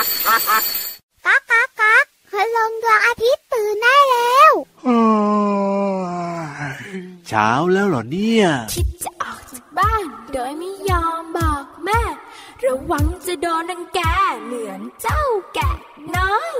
ก๊ากก๊ากก๊ากคืลงดวงอาทิตย์ตื่นได้แล้วเช้าแล้วเหรอเนี่ยคิดจะออกจากบ้าน โดยไม่ยอมบอกแม่ ระวังจะโดนรังแกเหมือนเจ้าแกะน้อย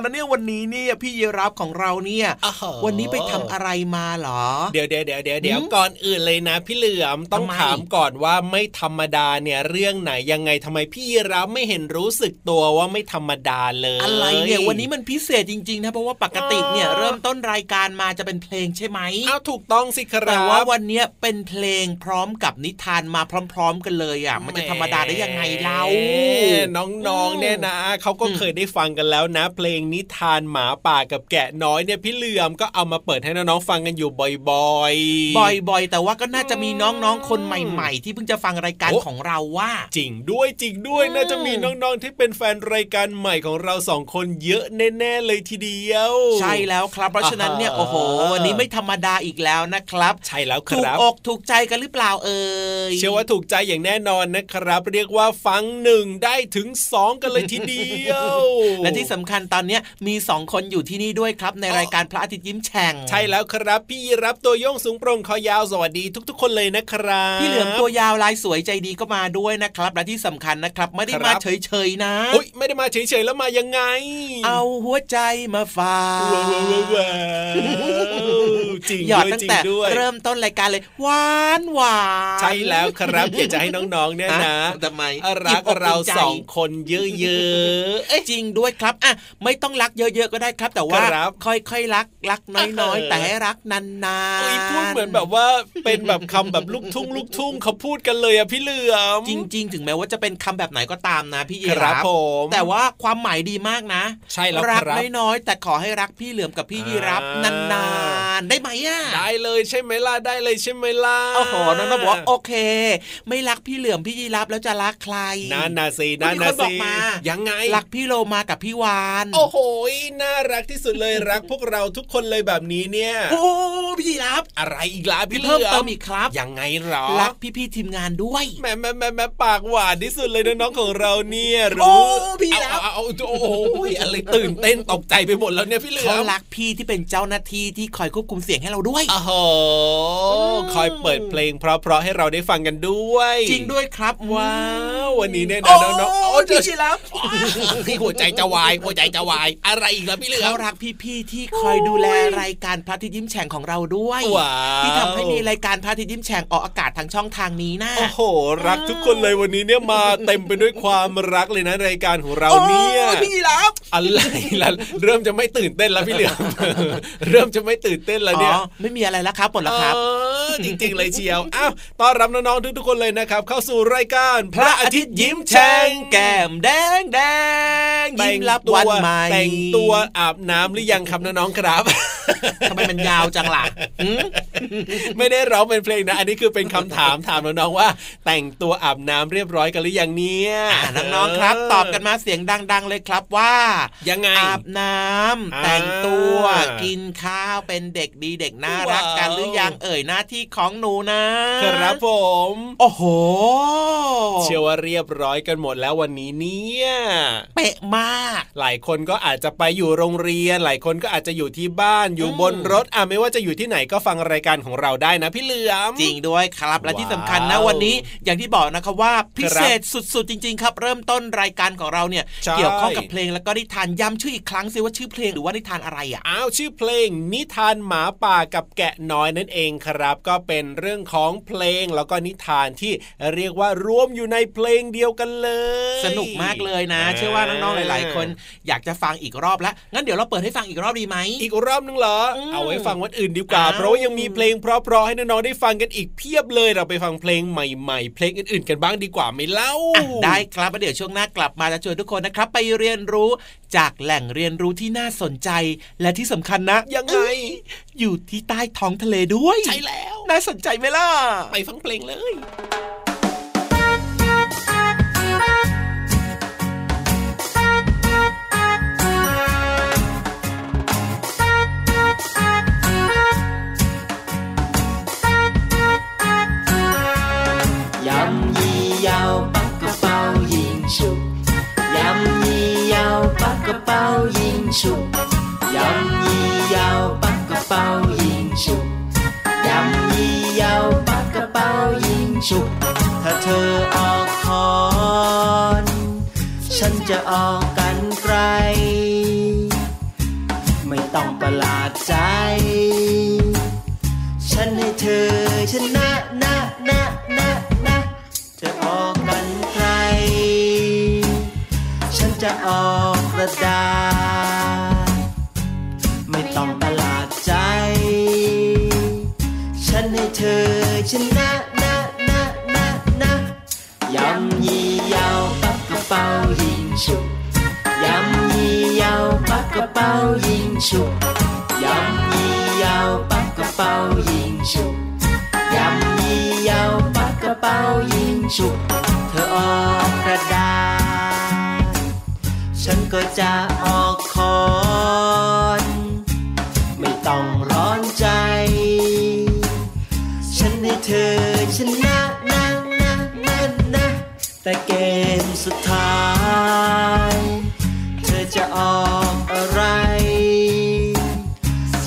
ไม่ธรรมดานะเนี่ยวันนี้เนี่ยพี่เยรับของเราเนี่ยอ้าววันนี้ไปทำอะไรมาเหรอ เดี๋ยวเดี๋ยวเดี๋ยวเดี๋ยวเดี๋ยวหืมก่อนอื่นเลยนะ พี่เหลือมต้องทำไมถามก่อนว่าไม่ธรรมดาเนี่ยเรื่องไหนยังไงทำไมพี่รับไม่เห็นรู้สึกตัวว่าไม่ธรรมดาเลย อะไรเนี่ยวันนี้มันพิเศษจริงๆนะเพราะว่าปกติเนี่ยอ๋อเริ่มต้นรายการมาจะเป็นเพลงใช่ไหมอ้าวถูกต้องสิครับแต่ว่าวันเนี้ยเป็นเพลงพร้อมกับนิทานมาพร้อม ๆ กันเลยอะมันจะธรรมดาได้ยังไงเล่าแหมน้องๆเนี่ยนะเขาก็อืมเคยได้ฟังกันแล้วนะ เพลงนิทานหมาป่ากับแกะน้อยเนี่ยพี่เหลือมก็เอามาเปิดให้น้องๆฟังกันอยู่บ่อยๆ บ่อยๆ แต่ว่าก็น่าจะมีน้องๆ คนใหม่ ๆ ที่เพิ่งจะฟังรายการโอ้ของเราว่า จริงด้วยจริงด้วยอืมน่าจะมีน้องๆ ที่เป็นแฟนรายการใหม่ของเราสองคนเยอะแน่ๆเลยทีเดียว ใช่แล้วครับ เพราะฉะนั้นเนี่ยอ่าโอ้โหวันนี้ไม่ธรรมดาอีกแล้วนะครับ ใช่แล้วคถูกรับอกถูกใจกันหรือเปล่าเอ่ยเชื่อว่าถูกใจอย่างแน่นอนนะครับ เรียกว่าฟังหนึ่งได้ถึงสองกันเลยทีเดียว และที่สำคัญตอนเนี้ยมีสองคนอยู่ที่นี่ด้วยครับ ในรายการพระอาทิตย์ยิ้มแฉ่ง ใช่แล้วครับ พี่ยีรับตัวโยงสูงโปร่งคอยาวสวัสดีทุก ๆ คนเลยนะครับ พี่เหลือมตัวยาวลายสวยใจดีก็มาด้วยนะครับ และที่สำคัญนะครับ ไม่ได้ครับมาเฉยๆนะโอ๊ยไม่ได้มาเฉยๆแล้วมายังไง เอาหัวใจมาฝากว้าวว้าวว้าวจริงหยอดด้วยตั้งจริงแต่ด้วยเริ่มต้นรายการเลยหวานหวานใช่แล้วครับอยากจะให้น้องๆเนี่ยนะทำไมรักอิ่มอกเราอิ่มใจสองคนเยอะๆเอ้ยจริงด้วยครับอะไม่ต้องรักเยอะๆก็ได้ครับ แต่ว่าครับค่อยๆรักรักน้อยเออๆแต่ให้รักนานๆโอ้ยพูดเหมือนแบบว่าเป็นแบบคำแบบลูกทุ่งลูกทุ่งเขาพูดกันเลยอะพี่เหลือมจริง ๆ ถึงแม้ว่าจะเป็นคำแบบไหนก็ตามนะพี่ยีครับผมแต่ว่าความหมายดีมากนะ ใช่แล้วรัครับน้อยๆแต่ขอให้รักพี่เหลือมกับพี่ยีรับอ่านนานๆได้ไหมอะได้เลยใช่ไหมล่ะได้เลยใช่ไหมล่ะโอ้โหน้องๆบอกว่าโอเค ไม่รักพี่เหลือมพี่ยีรับแล้วจะรักใครนั่นนะสิก็นั่นมีนะคนบอสิกมายังไงรักพี่โลมากับพี่วานโอ้โหน่ารักที่สุดเลยรักพวกเราทุกคนเลยแบบนี้เนี่ย โอ้พี่ยีรับอะไรอีกล่ะพี่พี่เหลืเพิ่มอเติมมอีกครับยังไงหรอรักพี่ๆทีมงานด้วยแม่แม่แม่แม่ปากหวานที่สุดเลยนะน้องของเราเนี่ยโอ้รู้พี่เอาแล้วเอาเอาเอาโอ้โหอะไรตื่นเต้นตกใจไปหมดแล้วเนี่ยพี่เหลือเขามรักพี่ที่เป็นเจ้าหน้าที่ที่คอยควบคุมเสียงให้เราด้วยโอ้โหคอยเปิดเพลงเพราะๆให้เราได้ฟังกันด้วย จริงด้วยครับว้าววันนี้เนี่ยโอ้นะน้องๆโอ้โอ้พี่เจชิรับที่หัวใจจะวายหัวใจจะวายอะไรอีกแล้วพี่เหลือเขามรักพี่ๆที่คอยดูแลรายการพระอาทิตย์ยิ้มแฉ่งของเราด้วยว้าวที่ทำให้มีรายการพระอาทิตย์ยิ้มแฉ่งออกอากาศทางช่องทางนี้นะโอ้โห รักทุกคนเลยวันนี้เนี่ยมาเต็มไปด้วยความรักเลยนะรายการของเราเนี่ยโอ้พี่รับอะไรล่ะเริ่มจะไม่ตื่นเต้นแล้วพี่เหลือมเริ่มจะไม่ตื่นเต้นแล้วเนี่ยอ๋อไม่มีอะไรแล้วครับหมดแล้วครับเออจริงๆเลยเชียวอ้าวต้อนรับน้องๆทุกๆคนเลยนะครับเข้าสู่รายการพระอาทิตย์ยิ้มแฉ่งแก้มแดงแดงยิ้มรับวันใหม่แต่งตัวอาบน้ำหรือยังครับน้องๆครับทำไมมันยาวจังล่ะหืมไม่ได้ร้องเป็นเพลงนะ อันนี้คือเป็นคำถามถามน้องๆว่า แต่งตัวอาบน้ำเรียบร้อยกันหรือยังเนี่ยอ่าน้องๆครับ ตอบกันมาเสียงดัง ๆ เลยครับว่า ยังไงอาบน้ำอ่าแต่งตัวกินข้าวเป็นเด็กดีเด็กน่ารักกันว้าวหรือยังเอ่ยหน้าที่ของหนูนะครับผม โอ้โห เชื่อว่าเรียบร้อยกันหมดแล้ววันนี้เนี่ยเป๊ะมาก หลายคนก็อาจจะไปอยู่โรงเรียน หลายคนก็อาจจะอยู่ที่บ้านอยู่บนรถอะไม่ว่าจะอยู่ที่ไหนก็ฟังรายการของเราได้นะพี่เหลือมจริงด้วยครับ และที่สำคัญนะว้าววันนี้ อย่างที่บอกนะครับว่าพิเศษสุดๆ จริง ๆ ครับ เริ่มต้นรายการของเราเนี่ยใช่เกี่ยวข้องกับเพลงแล้วก็นิทานย้ำชื่ออีกครั้งสิว่าชื่อเพลงหรือว่านิทานอะไรอะอ้าวชื่อเพลง นิทานหมาป่ากับแกะน้อยนั่นเองครับ ก็เป็นเรื่องของเพลงแล้วก็นิทานที่เรียกว่ารวมอยู่ในเพลงเดียวกันเลย สนุกมากเลยนะ เชื่อว่าน้องๆหลาย ๆ คนอยากจะฟังอีกรอบแล้วงั้นเดี๋ยวเราเปิดให้ฟังอีกรอบดีไหมอีกรอบนึงเหรออืมเอาไว้ฟังวันอื่นดีกว่าอ้าวเพราะว่ายังมีเพลงเพราะๆให้น้องๆได้ฟังกันอีกเพียบเลยเราไปฟังเพลงใหม่ ๆ เพลงอื่นๆกันบ้างดีกว่าไหมเล่าอะได้ครับแล้วเดี๋ยวช่วงหน้ากลับมาจะชวนทุกคนนะครับ ไปเรียนรู้จากแหล่งเรียนรู้ที่น่าสนใจ และที่สำคัญนะ ยังไงเอ้ยอยู่ที่ใต้ท้องทะเลด้วย ใช่แล้ว น่าสนใจไหมล่ะ ไปฟังเพลงเลย 包现熟，任意又不个包现熟，任意又不个包现熟。ถ้าเธอออกคอน ฉันจะออกกันไกล ไม่ต้องประหลาดใจ ฉันให้เธอชนะนะนะนะนะจะออกกันใคร ฉันจะออกกระดาษ ไม่ ต้องประหลาดใจ ฉันให้เธอชนะนะนะนะนะยำยี่ยาวปักกระเป๋ายิงฉุกยำยี่ยาวปักกระเป๋ายิงฉุกยำยี่ยาวปักกระเป๋ายิงฉุกยำยี่ยาวปักกระเป๋ายิงฉุกเธอออกกระดาษฉันก็จะออก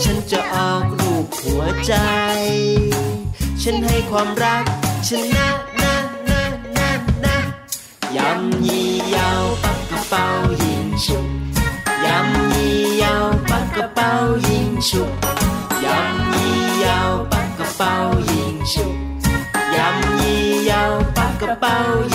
ฉันจะออกรูปหัวใจ ฉันให้ความรักชนนะนะนะนะนะยำยี่ยาวปักกระเป๋ายิงฉุกยำยี่ยาวปักกระเป๋ายิงฉุกยำยี่ยาวปักกระเป๋ายิงฉุบยำยี่ยาวปักกระเป๋ายิงฉุ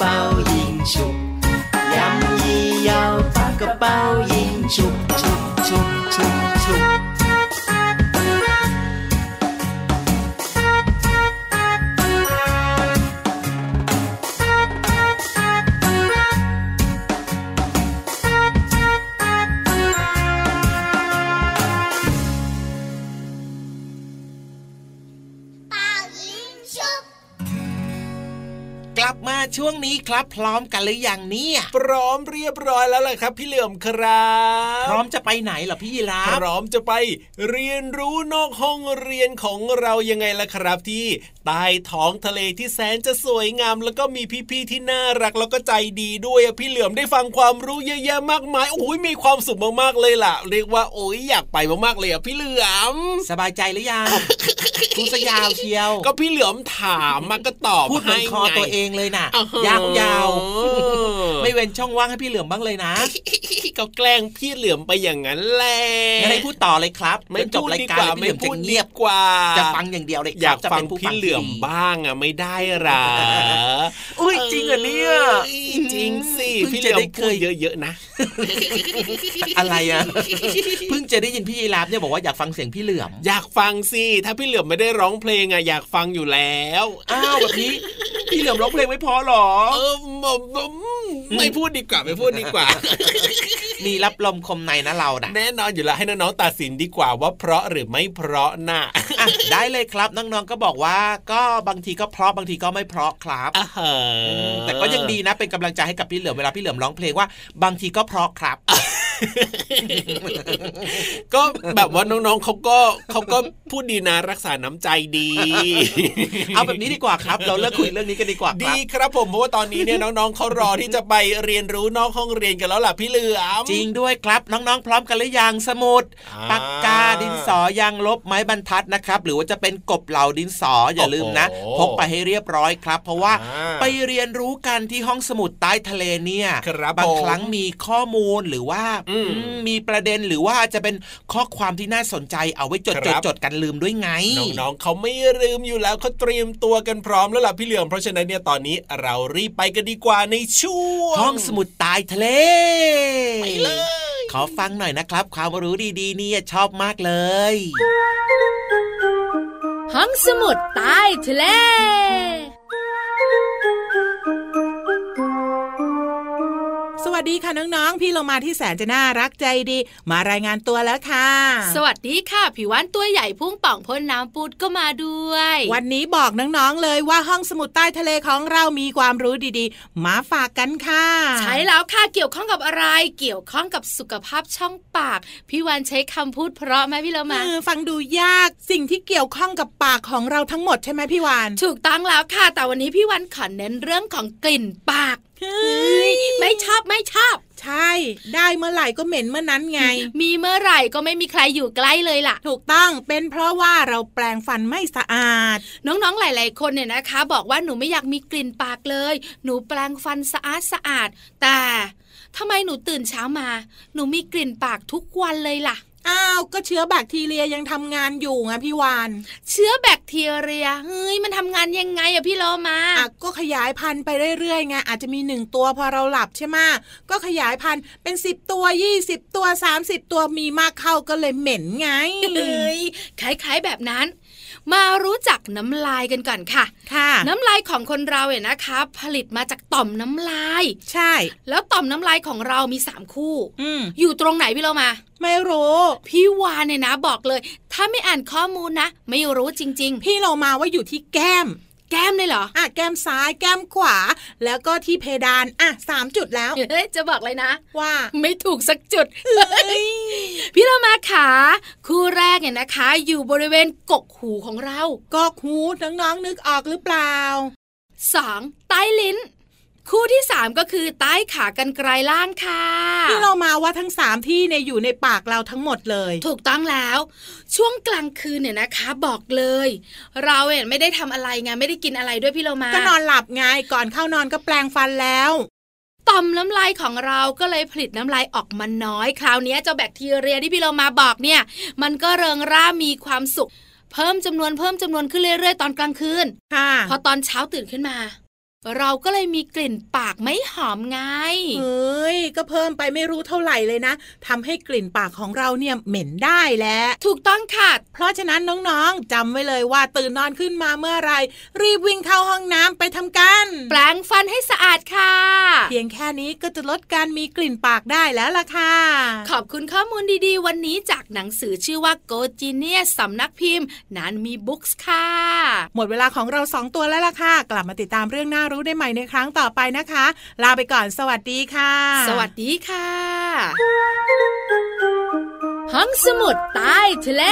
ปักกระเป๋ายิงฉุบยำยี่ ช่วงนี้ครับ พร้อมกันหรือยังเนี่ยพร้อมเรียบร้อยแล้วล่ะครับ พี่เหลือมครับ พร้อมจะไปไหนเหรอพี่ยีราพฟร้อมจะไปเรียนรู้นอกห้องเรียนของเรายังไงล่ะครับที่ใต้ท้องทะเลที่แสนจะสวยงาม แล้วก็มีพี่ๆที่น่ารักแล้วก็ใจดีด้วยอะพี่เหลือมได้ฟังความรู้เยอะแยะมากมายโอ้ยมีความสุขมากๆเลยล่ะ เรียกว่าโอ้ยอยากไปมากๆเลยอะพี่เหลือม สบายใจหรือยังพูดซะยาวเชียว ก็พี่เหลือมถามมาก็ตอบพูดเหมืให้อนคอไงตัวเองเลยน่ะอ้โหยาวยาวๆไม่เว้นช่องว่างให้พี่เหลือมบ้างเลยนะก็แกล้งพี่เหลือมไปอย่างนั้นแหละงั้นให้พูดต่อเลยครับ ไม่จบพูดรายดีกากรว่าพี่เหไม่ลือมพูจะดเงีดียบกว่า จะฟังอย่างเดียวเลยครับอยากจะฟัเป็งนผู้พี่ฟังเหลือมที่ดีบ้างอะไม่ได้หรออุ้ยจริงเหรอเนี่ยอ้ยจริงสิเพิ่งพี่เหลืจะอมได้เคพูดยเยอะๆนะ อะไรอะเพิ่งจะได้ยินพี่ยีราฟเนี่ยบอกว่าอยากฟังเสียงพี่เหลือม อยากฟังสิถ้าพี่เหลือมไม่ได้ร้องเพลงอะอยากฟังอยู่แล้วอ้าวแบบนี้พี่เหลือมร้องเพลงไม่พอหรอเออไม่พูดดีกว่าไม่พูดดีกว่ามีรับลมคมในนะเรานะแน่นอนอยู่แล้วให้น้องๆตัดสินดีกว่าว่าเพราะหรือไม่เพราะน่ะอะได้เลยครับน้องๆก็บอกว่าก็บางทีก็เพราะบางทีก็ไม่เพราะครับอ่าฮะแต่ก็ยังดีนะเป็นกำลังใจให้กับพี่เหลือมเวลาพี่เหลือมร้องเพลงว่า บางทีก็เพราะครับ ก็แบบว่าน้องๆเขาก็เขาก็พูดดีนะรักษาน้ำใจดี เอาแบบนี้ดีกว่าครับ เราเลิกคุยเรื่องนี้กันดีกว่าคดีรับครับผมเพราะว่าตอนนี้เนี่ยน้องๆเขารอที่จะไปเรียนรู้นอกห้องเรียนกันแล้วล่ะพี่เหลือมจริงด้วยครับน้องๆ พร้อมกันหรือยังสมุดอ่าปากกาดินสอยางลบไม้บรรทัดนะครับ หรือว่าจะเป็นกบเหล่าดินสออย่าลืมนะโอ้โหพกไปให้เรียบร้อยครับ เพราะว่าอ่าไปเรียนรู้กันที่ห้องสมุดใต้ทะเลเนี่ยครับบางผมครั้งมีข้อมูลหรือว่าอืมอืมมีประเด็นหรือว่าจะเป็นข้อความที่น่าสนใจเอาไว้จดคจรัดบจดกันลืมด้วยไง น้องๆเขาไม่ลืมอยู่แล้วเขาเตรียมตัวกันพร้อมแล้วล่ะพี่เหลือมเพราะฉะนั้นเนี่ยตอนนี้เรารีบไปกันดีกว่าในช่วงห้องสมุดใต้ทะเลไปเลยขอฟังหน่อยนะครับ ความรู้ดีๆเนี่ยชอบมากเลยห้องสมุดใต้ทะเล วัสดีค่ะน้องๆ พี่เรามาที่แสนจะน่ารักใจดี มารายงานตัวแล้วค่ะ สวัสดีค่ะผิววันตัวใหญ่พุ่งป่องพ่นน้ำปูดก็มาด้วย วันนี้บอกน้องๆเลยว่าห้องสมุดใต้ทะเลของเรามีความรู้ดีๆ มาฝากกันค่ะ ใช้แล้วค่ะเกี่ยวข้องกับอะไร เกี่ยวข้องกับสุขภาพช่องปาก พี่วันใช้คำพูดเพราะไหมพี่เรามาเออฟังดูยากสิ่งที่เกี่ยวข้องกับปากของเราทั้งหมดใช่ไหมพี่วานถูกต้องแล้วค่ะแต่วันนี้พี่วันขอเน้นเรื่องของกลิ่นปากเฮ้ย ไม่ชอบไม่ชอบ ใช่ ได้เมื่อไหร่ก็เหม็นเมื่อนั้นไง มีเมื่อไหร่ก็ไม่มีใครอยู่ใกล้เลยล่ะ ถูกต้องเป็นเพราะว่าเราแปลงฟันไม่สะอาด น้องๆหลาย ๆ คนเนี่ยนะคะ บอกว่าหนูไม่อยากมีกลิ่นปากเลย หนูแปลงฟันสะอาดสะอาด แต่ทำไมหนูตื่นเช้ามา หนูมีกลิ่นปากทุกวันเลยล่ะ อ้าวก็เชื้อแบคทีเรียยังทำงานอยู่ไงพี่วานเชื้อแบคทีเรียเฮ้ยมันทำงานยังไงอะพี่โลมาอะก็ขยายพันธุ์ไปเรื่อยๆไงอาจจะมีหนึ่งตัวพอเราหลับใช่ไหมก็ขยายพันธุ์เป็นสิบตัวยี่สิบตัวสามสิบตัวมีมากเข้าก็เลยเหม็นไงเฮ้ยคล้ายๆแบบนั้น มารู้จักน้ำลายกันก่อนค่ะ ค่ะ น้ำลายของคนเราเนี่ยนะคะ ผลิตมาจากต่อมน้ำลาย ใช่ แล้วต่อมน้ำลายของเรามีสามคู่อืมอยู่ตรงไหนพี่เรามา ไม่รู้ พี่วานเนี่ยนะบอกเลย ถ้าไม่อ่านข้อมูลนะ ไม่รู้จริงพี่เรามาว่าอยู่ที่แก้มๆ แก้มเลยเหรออะแก้มซ้ายแก้มขวา แล้วก็ที่เพดานอะสามจุดแล้วเฮ้ยจะบอกเลยนะ ว่าไม่ถูกสักจุดเฮ้ยพี่เรามาขาคู่แรกเนี่ยนะคะ อยู่บริเวณกกหูของเรากอกหูน้องๆนึกออกหรือเปล่าสองใต้ลิ้น คู่ที่สามก็คือใต้ขากรรไกรล่างค่ะพี่เรามาว่าทั้งสามที่เนี่ยอยู่ในปากเราทั้งหมดเลย ถูกต้องแล้ว ช่วงกลางคืนเนี่ยนะคะ บอกเลย เราเนี่ยไม่ได้ทำอะไรไงไม่ได้กินอะไรด้วยพี่เรามาก็นอนหลับไงก่อนเข้านอนก็แปลงฟันแล้วต่อมน้ำลายของเราก็เลยผลิตน้ำลายออกมาน้อย คราวนี้เจ้าแบคทีเรียที่พี่เรามาบอกเนี่ย มันก็เริงร่ามีความสุข เพิ่มจำนวนเพิ่มจำนวนขึ้นเรื่อยๆตอนกลางคืน ค่ะ พอตอนเช้าตื่นขึ้นมา เราก็เลยมีกลิ่นปากไม่หอมไง เฮ้ย ก็เพิ่มไปไม่รู้เท่าไหร่เลยนะทำให้กลิ่นปากของเราเนี่ยเหม็นได้แหละ ถูกต้องค่ะ เพราะฉะนั้นน้องๆจำไว้เลยว่าตื่นนอนขึ้นมาเมื่อไหรรีบวิ่งเข้าห้องน้ำไปทำกันแปรงฟันให้สะอาดค่ะ เพียงแค่นี้ก็จะลดการมีกลิ่นปากได้แล้วล่ะค่ะ ขอบคุณข้อมูลดีๆ วันนี้จากหนังสือชื่อว่า Go Genius สำนักพิมพ์นานมีบุ๊กส์ค่ะ หมดเวลาของเราสองตัวแล้วล่ะค่ะ กลับมาติดตามเรื่องน่ารู้ได้ใหม่ในครั้งต่อไปนะคะ ลาไปก่อนสวัสดีค่ะ สวัสดีค่ะ ห้องสมุดใต้ทะเล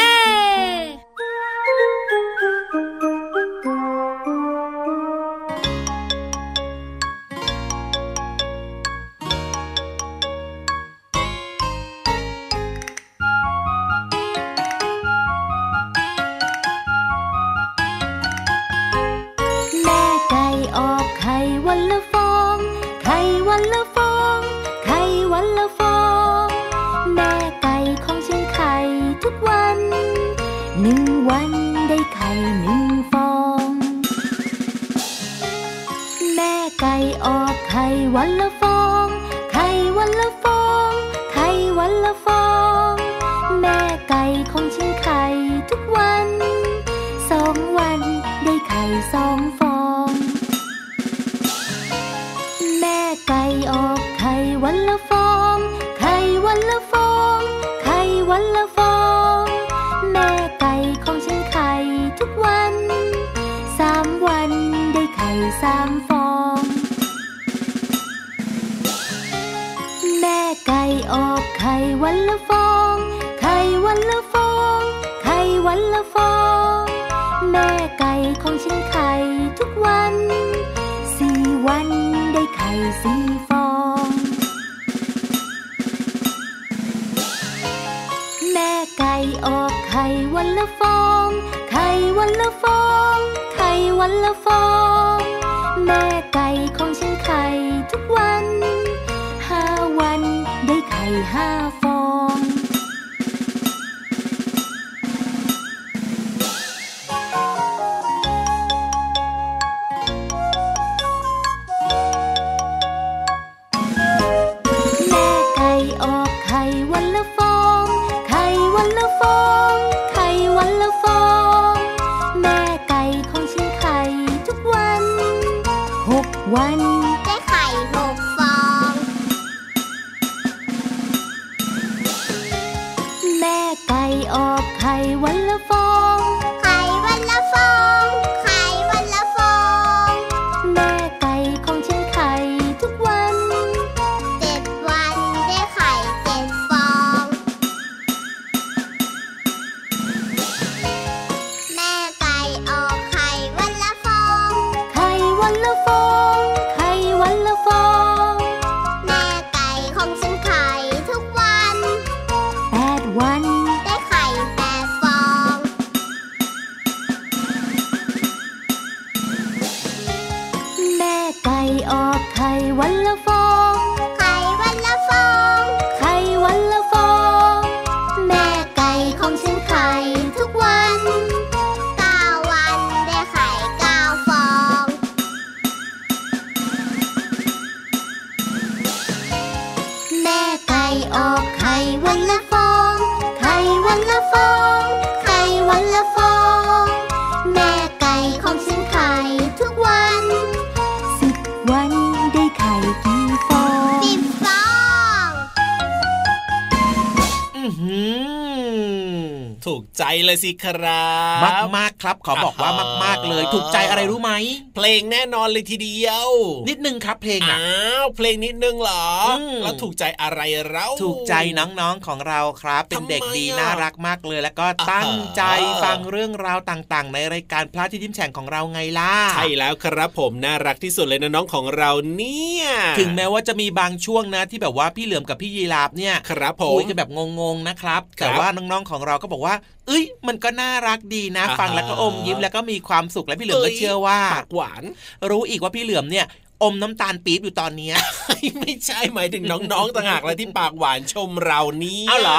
ละฟอง แม่ไก่ของฉัน ใจเลยสิครับมากมากๆครับ ขอบอกว่ามาก ๆ เลย ถูกใจอะไรรู้ไหม เพลงแน่นอนเลยทีเดียว นิดนึงครับเพลงอะอ้าวเพลงนิดนึงเหรออมแล้วถูกใจอะไรเราถูกใจน้องๆของเราครับ เป็นเด็กดีทำไมอะน่ารักมากเลย แล้วก็ตั้งใจฟังเรื่องราวต่างๆ ในรายการพระที่ยิ้มแฉ่งของเราไงล่ะใช่แล้วครับผมน่ารักที่สุดเลยนะน้องของเราเนี่ยถึงแม้ว่าจะมีบางช่วงนะที่แบบว่าพี่เหลือมกับพี่ยีราฟเนี่ยครับผมคุยกันแบบงงๆนะครับครับแต่ว่าน้องๆของเราก็บอกว่าเอ้ยมันก็น่ารักดีนะอ่าฮะฟังแล้วก็อมยิ้มแล้วก็มีความสุขและพี่เหลือมก็เชื่อว่าปากหวาน รู้อีกว่าพี่เหลือมเนี่ย อมน้ำตาลปี๊บอยู่ตอนเนี้ยไม่ใช่หมายถึงน้องๆต่างหากแล้วที่ปากหวานชมเรานี่เอาเหรอ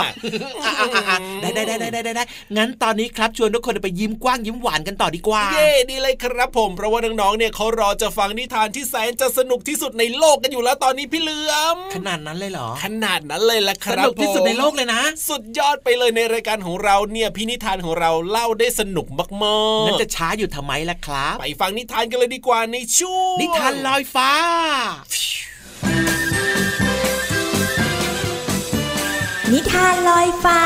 อะอะอะอะได้ได้ได้ได้ได้ได้งั้นตอนนี้ครับชวนทุกคนไปยิ้มกว้างยิ้มหวานกันต่อดีกว่า เย่ดีเลยครับผม เพราะว่าน้องๆเนี่ยเขารอจะฟังนิทานที่แสนจะสนุกที่สุดในโลกกันอยู่แล้วตอนนี้พี่เหลือม ขนาดนั้นเลยเหรอ ขนาดนั้นเลยละคสรับนุกที่สุดในโลกผมเลยนะ สุดยอดไปเลยในรายการของเราเนี่ยพี่นิทานของเราเล่าได้สนุกมากๆงั้นจะช้าอยู่ทำไมล่ะครับ ไปฟังนิทานกันเลยดีกว่าในช่วงนิทานลอยฟ้านิทานลอยฟ้า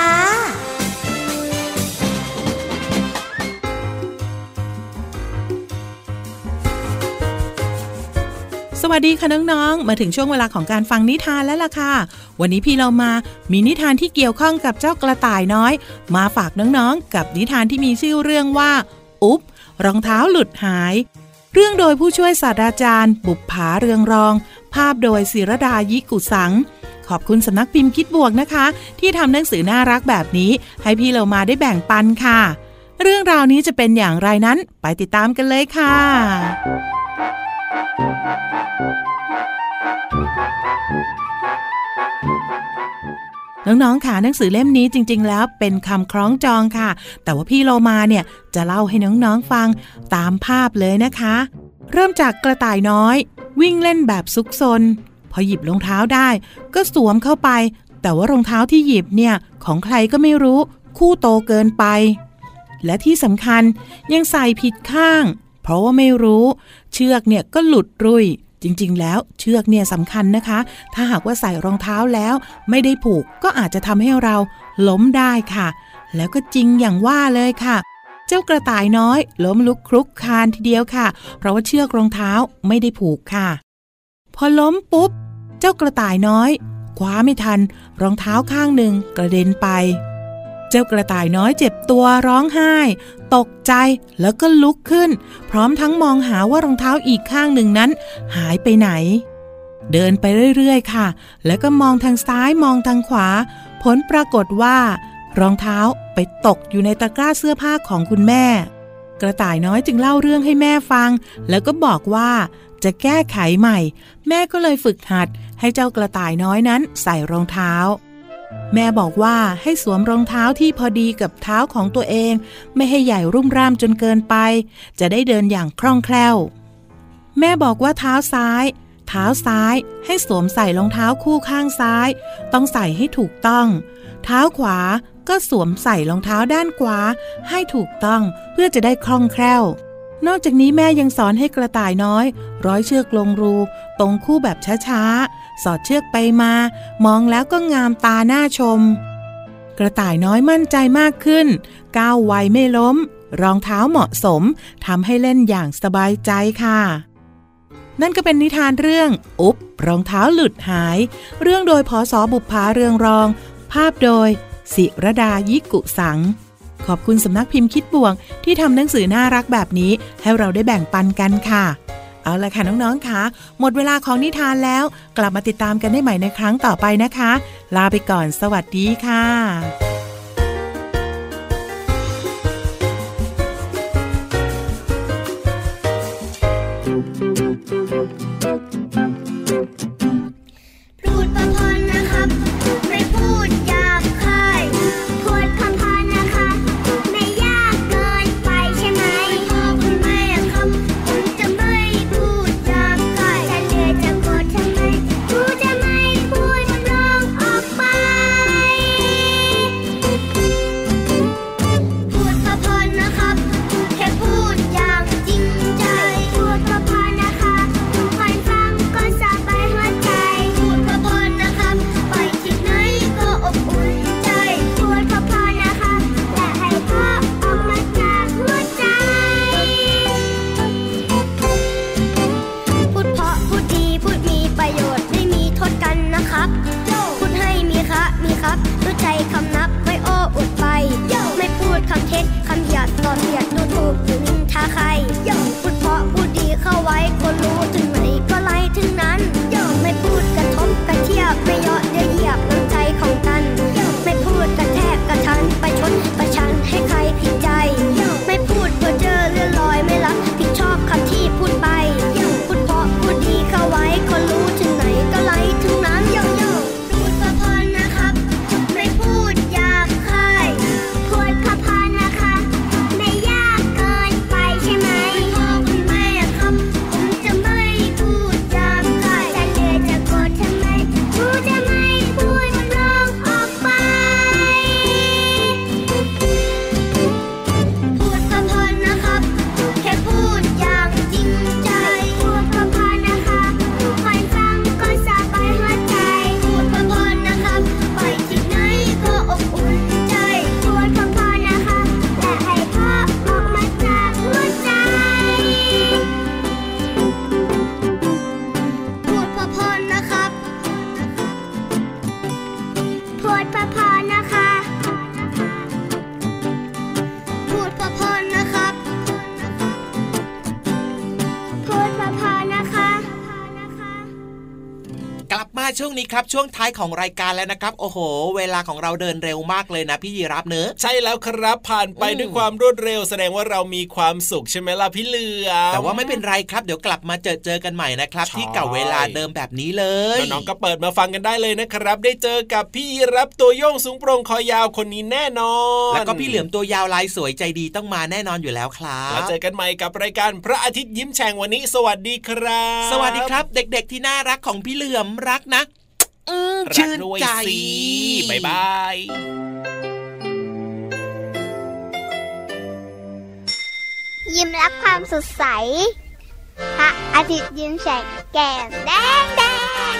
สวัสดีค่ะน้องๆ มาถึงช่วงเวลาของการฟังนิทานแล้วล่ะค่ะ วันนี้พี่เรามามีนิทานที่เกี่ยวข้องกับเจ้ากระต่ายน้อย มาฝากน้องๆ กับนิทานที่มีชื่อเรื่องว่า อุ๊บ รองเท้าหลุดหาย เรื่องโดยผู้ช่วยศาสตราจารย์ บุปผาเรืองรอง ภาพโดยศิรดายิกุสัง ขอบคุณสำนักพิมพ์คิดบวกนะคะ ที่ทำหนังสือน่ารักแบบนี้ ให้พี่เรามาได้แบ่งปันค่ะ เรื่องราวนี้จะเป็นอย่างไรนั้นไปติดตามกันเลยค่ะ น้องๆ ค่ะหนังสือเล่มนี้จริง ๆ แล้วเป็นคำคล้องจองค่ะ แต่ว่าพี่โลมาเนี่ยจะเล่าให้น้องๆ ฟังตามภาพเลยนะคะ เริ่มจากกระต่ายน้อย วิ่งเล่นแบบซุกซน พอหยิบรองเท้าได้ ก็สวมเข้าไป แต่ว่ารองเท้าที่หยิบเนี่ยของใครก็ไม่รู้ คู่โตเกินไป และที่สำคัญยังใส่ผิดข้าง เพราะว่าไม่รู้ เชือกเนี่ยก็หลุดรุย จริง ๆ แล้วเชือกเนี่ยสำคัญนะคะ ถ้าหากว่าใส่รองเท้าแล้วไม่ได้ผูกก็อาจจะทำให้เราล้มได้ค่ะ แล้วก็จริงอย่างว่าเลยค่ะ เจ้ากระต่ายน้อย ล้มลุกคลุกคานทีเดียวค่ะ เพราะว่าเชือกรองเท้าไม่ได้ผูกค่ะ พอล้มปุ๊บ เจ้ากระต่ายน้อยคว้าไม่ทัน รองเท้าข้างหนึ่งกระเด็นไป เจ้ากระต่ายน้อยเจ็บตัวร้องไห้ ตกใจแล้วก็ลุกขึ้น พร้อมทั้งมองหาว่ารองเท้าอีกข้างหนึ่งนั้น หายไปไหน เดินไปเรื่อยๆ ค่ะ แล้วก็มองทางซ้ายมองทางขวา ผลปรากฏว่า รองเท้าไปตกอยู่ในตะกร้าเสื้อผ้าของคุณแม่ กระต่ายน้อยจึงเล่าเรื่องให้แม่ฟัง แล้วก็บอกว่าจะแก้ไขใหม่ แม่ก็เลยฝึกหัดให้เจ้ากระต่ายน้อยนั้นใส่รองเท้า แม่บอกว่าให้สวมรองเท้าที่พอดีกับเท้าของตัวเอง ไม่ให้ใหญ่รุ่มร่ามจนเกินไป จะได้เดินอย่างคล่องแคล่ว แม่บอกว่าเท้าซ้าย เท้าซ้าย ให้สวมใส่รองเท้าคู่ข้างซ้าย ต้องใส่ให้ถูกต้อง เท้าขวาก็สวมใส่รองเท้าด้านขวา ให้ถูกต้องเพื่อจะได้คล่องแคล่วนอกจากนี้แม่ยังสอนให้กระต่ายน้อย ร้อยเชือกลงรู ตรงคู่แบบช้าๆ สอดเชือกไปมา มองแล้วก็งามตาหน้าชม กระต่ายน้อยมั่นใจมากขึ้น ก้าวไวไม่ล้ม รองเท้าเหมาะสมทำให้เล่นอย่างสบายใจค่ะ นั่นก็เป็นนิทานเรื่อง อุ๊บ รองเท้าหลุดหาย เรื่องโดยพอสอบุพภาเรืองรอง ภาพโดยศิรดายิกุสังขอบคุณสำนักพิมพ์คิดบวงที่ทำหนังสือน่ารักแบบนี้ให้เราได้แบ่งปันกันค่ะ เอาละค่ะน้องๆค่ะหมดเวลาของนิทานแล้ว กลับมาติดตามกันได้ใหม่ในครั้งต่อไปนะคะ ลาไปก่อนสวัสดีค่ะ กลับมาช่วงนี้ครับช่วงท้ายของรายการแล้วนะครับ โอ้โห เวลาของเราเดินเร็วมากเลยนะพี่ยีรับเนื้อใช่แล้วครับผ่านไปอืมด้วยความรวดเร็ว แสดงว่าเรามีความสุขใช่ไหมล่ะพี่เหลือมแต่ว่าไม่เป็นไรครับเดี๋ยวกลับมาเจอเจอกันใหม่นะครับใช่ที่เก่าเวลาเดิมแบบนี้เลยน้องๆก็เปิดมาฟังกันได้เลยนะครับ ได้เจอกับพี่รับตัวโยงสูงโปร่งคอยาวคนนี้แน่นอน แล้วก็พี่เหลือมตัวยาวลายสวยใจดีต้องมาแน่นอนอยู่แล้วครับแล้วเจอกันใหม่กับรายการพระอาทิตย์ยิ้มแฉ่งวันนี้ สวัสดีครับ สวัสดีครับ เด็ก ๆ ที่น่ารักของพี่เหลือมรักนะชื่นใจบายบายยิ้มรับความสดใส พระอาทิตย์ยิ้มแฉกแก้มแดงแดง